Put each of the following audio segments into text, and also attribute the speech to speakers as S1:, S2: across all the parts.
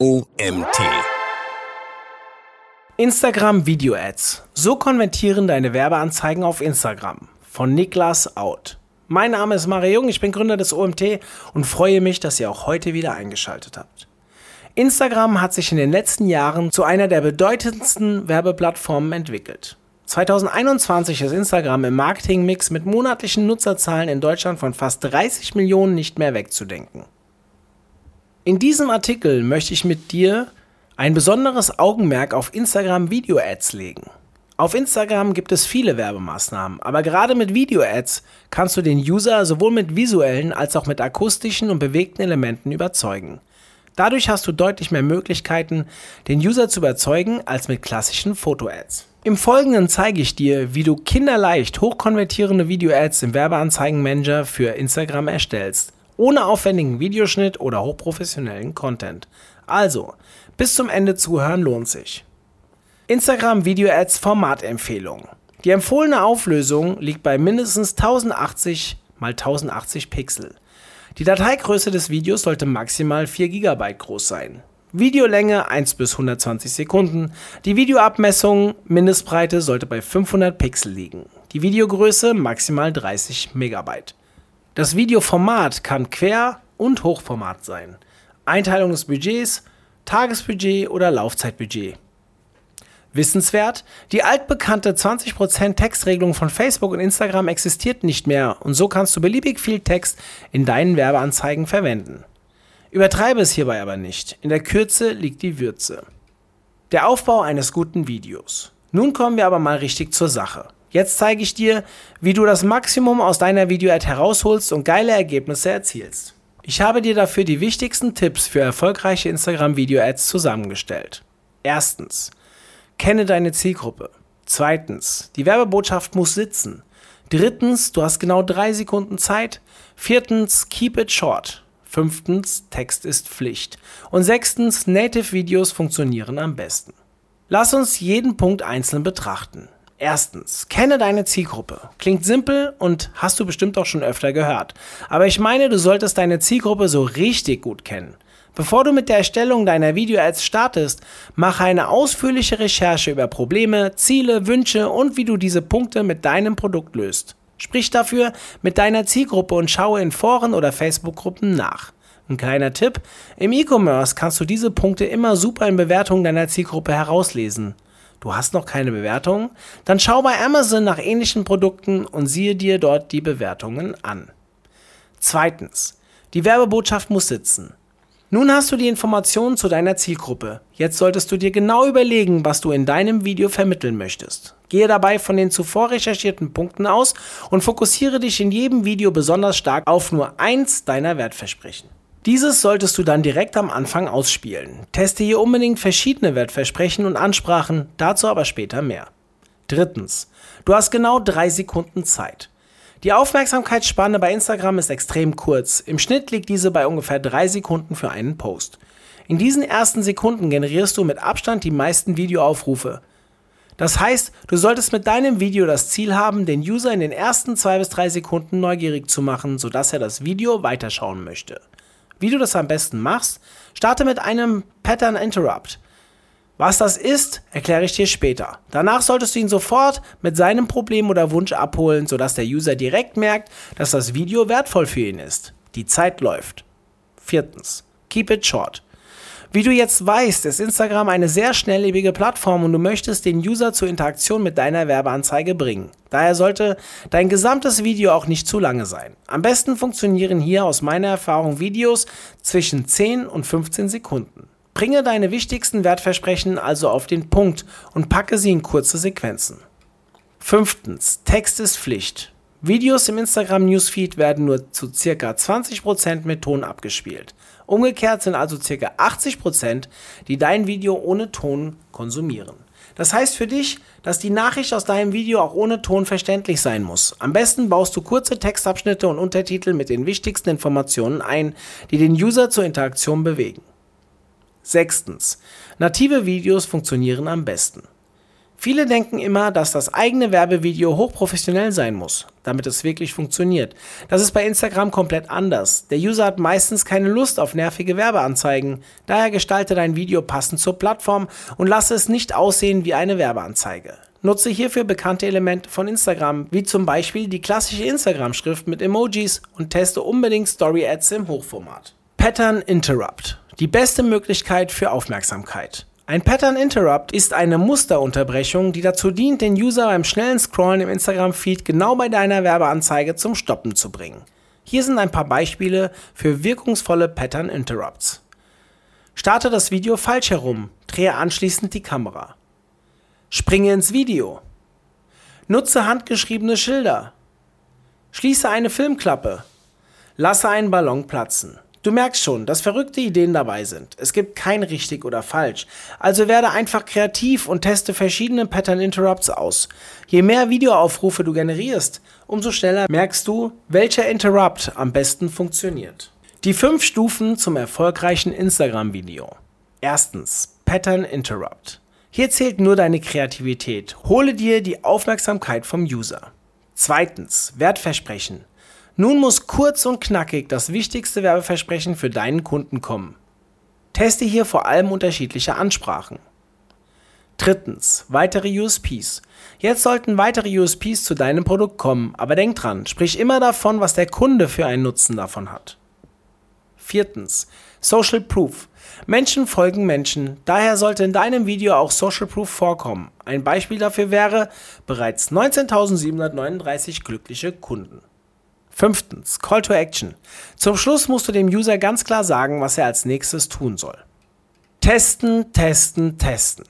S1: OMT.
S2: Instagram Video Ads. So konvertieren deine Werbeanzeigen auf Instagram. Von Niklas Out. Mein Name ist Mario Jung, ich bin Gründer des OMT und freue mich, dass ihr auch heute wieder eingeschaltet habt. Instagram hat sich in den letzten Jahren zu einer der bedeutendsten Werbeplattformen entwickelt. 2021 ist Instagram im Marketingmix mit monatlichen Nutzerzahlen in Deutschland von fast 30 Millionen nicht mehr wegzudenken. In diesem Artikel möchte ich mit dir ein besonderes Augenmerk auf Instagram Video Ads legen. Auf Instagram gibt es viele Werbemaßnahmen, aber gerade mit Video Ads kannst du den User sowohl mit visuellen als auch mit akustischen und bewegten Elementen überzeugen. Dadurch hast du deutlich mehr Möglichkeiten, den User zu überzeugen, als mit klassischen Foto-Ads. Im Folgenden zeige ich dir, wie du kinderleicht hochkonvertierende Video-Ads im Werbeanzeigenmanager für Instagram erstellst ohne aufwendigen Videoschnitt oder hochprofessionellen Content. Also, bis zum Ende zuhören lohnt sich. Instagram Video Ads Formatempfehlung. Die empfohlene Auflösung liegt bei mindestens 1080 x 1080 Pixel. Die Dateigröße des Videos sollte maximal 4 GB groß sein. Videolänge 1 bis 120 Sekunden. Die Videoabmessung Mindestbreite sollte bei 500 Pixel liegen. Die Videogröße maximal 30 Megabyte. Das Videoformat kann Quer- und Hochformat sein. Einteilung des Budgets, Tagesbudget oder Laufzeitbudget. Wissenswert, die altbekannte 20% Textregelung von Facebook und Instagram existiert nicht mehr und so kannst du beliebig viel Text in deinen Werbeanzeigen verwenden. Übertreibe es hierbei aber nicht, in der Kürze liegt die Würze. Der Aufbau eines guten Videos. Nun kommen wir aber mal richtig zur Sache. Jetzt zeige ich dir, wie du das Maximum aus deiner Video-Ad herausholst und geile Ergebnisse erzielst. Ich habe dir dafür die wichtigsten Tipps für erfolgreiche Instagram-Video-Ads zusammengestellt. Erstens, kenne deine Zielgruppe. Zweitens, die Werbebotschaft muss sitzen. Drittens, du hast genau drei Sekunden Zeit. Viertens, keep it short. Fünftens, Text ist Pflicht. Und sechstens, Native-Videos funktionieren am besten. Lass uns jeden Punkt einzeln betrachten. Erstens, kenne deine Zielgruppe. Klingt simpel und hast du bestimmt auch schon öfter gehört. Aber ich meine, du solltest deine Zielgruppe so richtig gut kennen. Bevor du mit der Erstellung deiner Video-Ads startest, mache eine ausführliche Recherche über Probleme, Ziele, Wünsche und wie du diese Punkte mit deinem Produkt löst. Sprich dafür mit deiner Zielgruppe und schaue in Foren oder Facebook-Gruppen nach. Ein kleiner Tipp, im E-Commerce kannst du diese Punkte immer super in Bewertungen deiner Zielgruppe herauslesen. Du hast noch keine Bewertung? Dann schau bei Amazon nach ähnlichen Produkten und siehe dir dort die Bewertungen an. Zweitens. Die Werbebotschaft muss sitzen. Nun hast du die Informationen zu deiner Zielgruppe. Jetzt solltest du dir genau überlegen, was du in deinem Video vermitteln möchtest. Gehe dabei von den zuvor recherchierten Punkten aus und fokussiere dich in jedem Video besonders stark auf nur eins deiner Wertversprechen. Dieses solltest du dann direkt am Anfang ausspielen. Teste hier unbedingt verschiedene Wertversprechen und Ansprachen, dazu aber später mehr. Drittens, du hast genau drei Sekunden Zeit. Die Aufmerksamkeitsspanne bei Instagram ist extrem kurz. Im Schnitt liegt diese bei ungefähr drei Sekunden für einen Post. In diesen ersten Sekunden generierst du mit Abstand die meisten Videoaufrufe. Das heißt, du solltest mit deinem Video das Ziel haben, den User in den ersten zwei bis drei Sekunden neugierig zu machen, sodass er das Video weiterschauen möchte. Wie du das am besten machst, starte mit einem Pattern Interrupt. Was das ist, erkläre ich dir später. Danach solltest du ihn sofort mit seinem Problem oder Wunsch abholen, sodass der User direkt merkt, dass das Video wertvoll für ihn ist. Die Zeit läuft. Viertens. Keep it short. Wie du jetzt weißt, ist Instagram eine sehr schnelllebige Plattform und du möchtest den User zur Interaktion mit deiner Werbeanzeige bringen. Daher sollte dein gesamtes Video auch nicht zu lange sein. Am besten funktionieren hier aus meiner Erfahrung Videos zwischen 10 und 15 Sekunden. Bringe deine wichtigsten Wertversprechen also auf den Punkt und packe sie in kurze Sequenzen. Fünftens, Text ist Pflicht. Videos im Instagram Newsfeed werden nur zu ca. 20% mit Ton abgespielt. Umgekehrt sind also ca. 80%, die dein Video ohne Ton konsumieren. Das heißt für dich, dass die Nachricht aus deinem Video auch ohne Ton verständlich sein muss. Am besten baust du kurze Textabschnitte und Untertitel mit den wichtigsten Informationen ein, die den User zur Interaktion bewegen. Sechstens. Native Videos funktionieren am besten. Viele denken immer, dass das eigene Werbevideo hochprofessionell sein muss, damit es wirklich funktioniert. Das ist bei Instagram komplett anders. Der User hat meistens keine Lust auf nervige Werbeanzeigen. Daher gestalte dein Video passend zur Plattform und lasse es nicht aussehen wie eine Werbeanzeige. Nutze hierfür bekannte Elemente von Instagram, wie zum Beispiel die klassische Instagram-Schrift mit Emojis und teste unbedingt Story-Ads im Hochformat. Pattern Interrupt. Die beste Möglichkeit für Aufmerksamkeit. Ein Pattern Interrupt ist eine Musterunterbrechung, die dazu dient, den User beim schnellen Scrollen im Instagram-Feed genau bei deiner Werbeanzeige zum Stoppen zu bringen. Hier sind ein paar Beispiele für wirkungsvolle Pattern Interrupts. Starte das Video falsch herum, drehe anschließend die Kamera. Springe ins Video. Nutze handgeschriebene Schilder. Schließe eine Filmklappe. Lasse einen Ballon platzen. Du merkst schon, dass verrückte Ideen dabei sind. Es gibt kein richtig oder falsch. Also werde einfach kreativ und teste verschiedene Pattern Interrupts aus. Je mehr Videoaufrufe du generierst, umso schneller merkst du, welcher Interrupt am besten funktioniert. Die fünf Stufen zum erfolgreichen Instagram-Video. Erstens, Pattern Interrupt. Hier zählt nur deine Kreativität. Hole dir die Aufmerksamkeit vom User. Zweitens, Wertversprechen. Nun muss kurz und knackig das wichtigste Werbeversprechen für deinen Kunden kommen. Teste hier vor allem unterschiedliche Ansprachen. Drittens, weitere USPs. Jetzt sollten weitere USPs zu deinem Produkt kommen, aber denk dran, sprich immer davon, was der Kunde für einen Nutzen davon hat. Viertens, Social Proof. Menschen folgen Menschen, daher sollte in deinem Video auch Social Proof vorkommen. Ein Beispiel dafür wäre bereits 19.739 glückliche Kunden. Fünftens, Call to Action. Zum Schluss musst du dem User ganz klar sagen, was er als nächstes tun soll. Testen, testen, testen.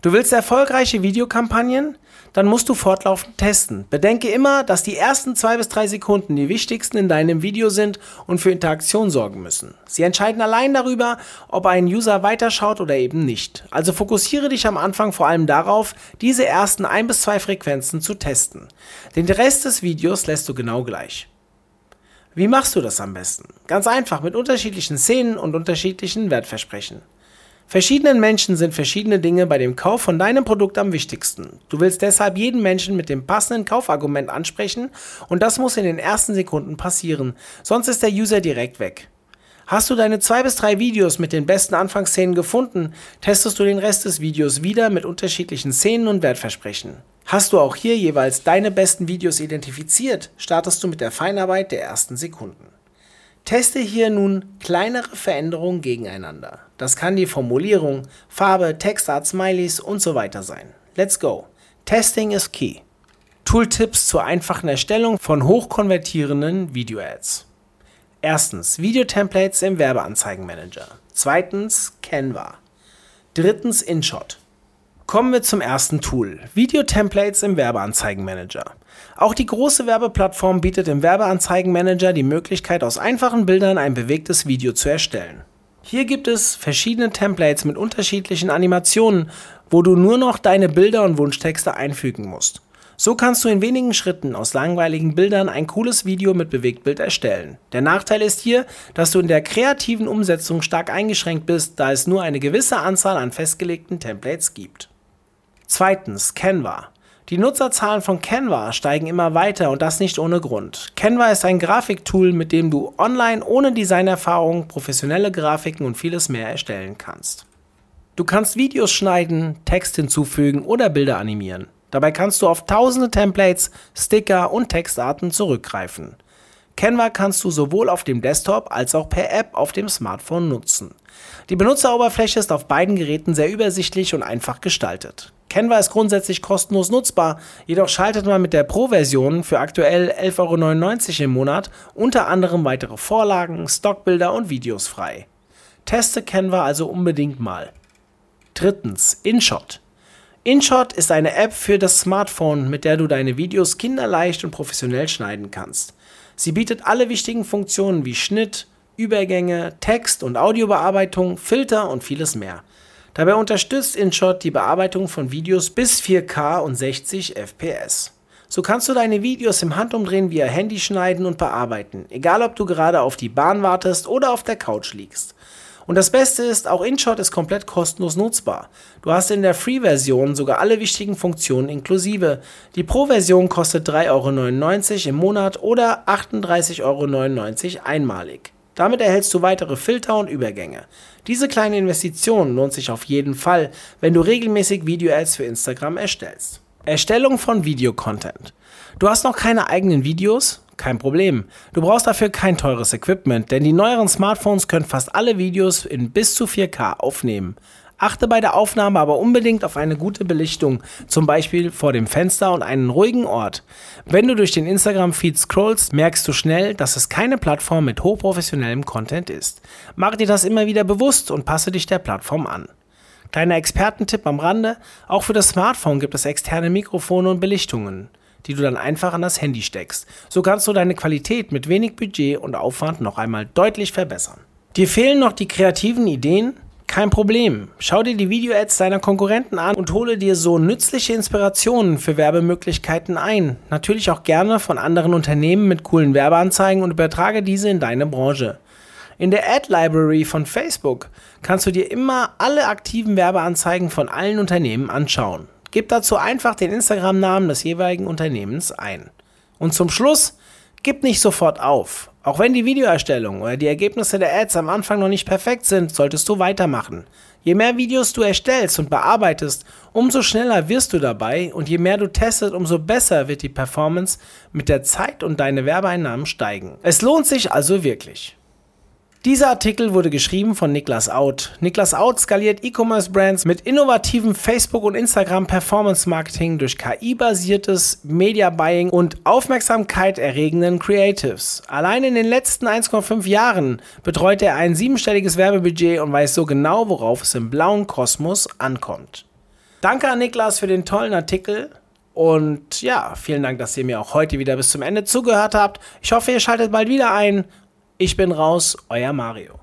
S2: Du willst erfolgreiche Videokampagnen? Dann musst du fortlaufend testen. Bedenke immer, dass die ersten zwei bis drei Sekunden die wichtigsten in deinem Video sind und für Interaktion sorgen müssen. Sie entscheiden allein darüber, ob ein User weiterschaut oder eben nicht. Also fokussiere dich am Anfang vor allem darauf, diese ersten ein bis zwei Frequenzen zu testen. Den Rest des Videos lässt du genau gleich. Wie machst du das am besten? Ganz einfach mit unterschiedlichen Szenen und unterschiedlichen Wertversprechen. Verschiedenen Menschen sind verschiedene Dinge bei dem Kauf von deinem Produkt am wichtigsten. Du willst deshalb jeden Menschen mit dem passenden Kaufargument ansprechen und das muss in den ersten Sekunden passieren, sonst ist der User direkt weg. Hast du deine zwei bis drei Videos mit den besten Anfangsszenen gefunden, testest du den Rest des Videos wieder mit unterschiedlichen Szenen und Wertversprechen. Hast du auch hier jeweils deine besten Videos identifiziert, startest du mit der Feinarbeit der ersten Sekunden. Teste hier nun kleinere Veränderungen gegeneinander. Das kann die Formulierung, Farbe, Textart, Smileys und so weiter sein. Let's go. Testing is key. Tooltips zur einfachen Erstellung von hochkonvertierenden Video-Ads. Erstens Videotemplates im Werbeanzeigenmanager. Zweitens Canva. Drittens InShot. Kommen wir zum ersten Tool, Video-Templates im Werbeanzeigenmanager. Auch die große Werbeplattform bietet im Werbeanzeigenmanager die Möglichkeit, aus einfachen Bildern ein bewegtes Video zu erstellen. Hier gibt es verschiedene Templates mit unterschiedlichen Animationen, wo du nur noch deine Bilder und Wunschtexte einfügen musst. So kannst du in wenigen Schritten aus langweiligen Bildern ein cooles Video mit Bewegtbild erstellen. Der Nachteil ist hier, dass du in der kreativen Umsetzung stark eingeschränkt bist, da es nur eine gewisse Anzahl an festgelegten Templates gibt. Zweitens, Canva. Die Nutzerzahlen von Canva steigen immer weiter und das nicht ohne Grund. Canva ist ein Grafiktool, mit dem du online ohne Designerfahrung professionelle Grafiken und vieles mehr erstellen kannst. Du kannst Videos schneiden, Text hinzufügen oder Bilder animieren. Dabei kannst du auf tausende Templates, Sticker und Textarten zurückgreifen. Canva kannst du sowohl auf dem Desktop als auch per App auf dem Smartphone nutzen. Die Benutzeroberfläche ist auf beiden Geräten sehr übersichtlich und einfach gestaltet. Canva ist grundsätzlich kostenlos nutzbar, jedoch schaltet man mit der Pro-Version für aktuell 11,99 Euro im Monat unter anderem weitere Vorlagen, Stockbilder und Videos frei. Teste Canva also unbedingt mal. Drittens, InShot. InShot ist eine App für das Smartphone, mit der du deine Videos kinderleicht und professionell schneiden kannst. Sie bietet alle wichtigen Funktionen wie Schnitt, Übergänge, Text- und Audiobearbeitung, Filter und vieles mehr. Dabei unterstützt InShot die Bearbeitung von Videos bis 4K und 60 FPS. So kannst du deine Videos im Handumdrehen via Handy schneiden und bearbeiten, egal ob du gerade auf die Bahn wartest oder auf der Couch liegst. Und das Beste ist, auch InShot ist komplett kostenlos nutzbar. Du hast in der Free-Version sogar alle wichtigen Funktionen inklusive. Die Pro-Version kostet 3,99 Euro im Monat oder 38,99 Euro einmalig. Damit erhältst du weitere Filter und Übergänge. Diese kleine Investition lohnt sich auf jeden Fall, wenn du regelmäßig Video-Ads für Instagram erstellst. Erstellung von Videocontent. Du hast noch keine eigenen Videos? Kein Problem. Du brauchst dafür kein teures Equipment, denn die neueren Smartphones können fast alle Videos in bis zu 4K aufnehmen. Achte bei der Aufnahme aber unbedingt auf eine gute Belichtung, zum Beispiel vor dem Fenster und einen ruhigen Ort. Wenn du durch den Instagram-Feed scrollst, merkst du schnell, dass es keine Plattform mit hochprofessionellem Content ist. Mach dir das immer wieder bewusst und passe dich der Plattform an. Kleiner Expertentipp am Rande, auch für das Smartphone gibt es externe Mikrofone und Belichtungen, die du dann einfach an das Handy steckst. So kannst du deine Qualität mit wenig Budget und Aufwand noch einmal deutlich verbessern. Dir fehlen noch die kreativen Ideen? Kein Problem. Schau dir die Video-Ads deiner Konkurrenten an und hole dir so nützliche Inspirationen für Werbemöglichkeiten ein. Natürlich auch gerne von anderen Unternehmen mit coolen Werbeanzeigen und übertrage diese in deine Branche. In der Ad Library von Facebook kannst du dir immer alle aktiven Werbeanzeigen von allen Unternehmen anschauen. Gib dazu einfach den Instagram-Namen des jeweiligen Unternehmens ein. Und zum Schluss, gib nicht sofort auf. Auch wenn die Videoerstellung oder die Ergebnisse der Ads am Anfang noch nicht perfekt sind, solltest du weitermachen. Je mehr Videos du erstellst und bearbeitest, umso schneller wirst du dabei und je mehr du testest, umso besser wird die Performance mit der Zeit und deine Werbeeinnahmen steigen. Es lohnt sich also wirklich. Dieser Artikel wurde geschrieben von Niklas Out. Niklas Out skaliert E-Commerce-Brands mit innovativem Facebook- und Instagram-Performance-Marketing durch KI-basiertes Media-Buying und Aufmerksamkeit erregenden Creatives. Allein in den letzten 1,5 Jahren betreut er ein siebenstelliges Werbebudget und weiß so genau, worauf es im blauen Kosmos ankommt. Danke an Niklas für den tollen Artikel. Und ja, vielen Dank, dass ihr mir auch heute wieder bis zum Ende zugehört habt. Ich hoffe, ihr schaltet bald wieder ein. Ich bin raus, euer Mario.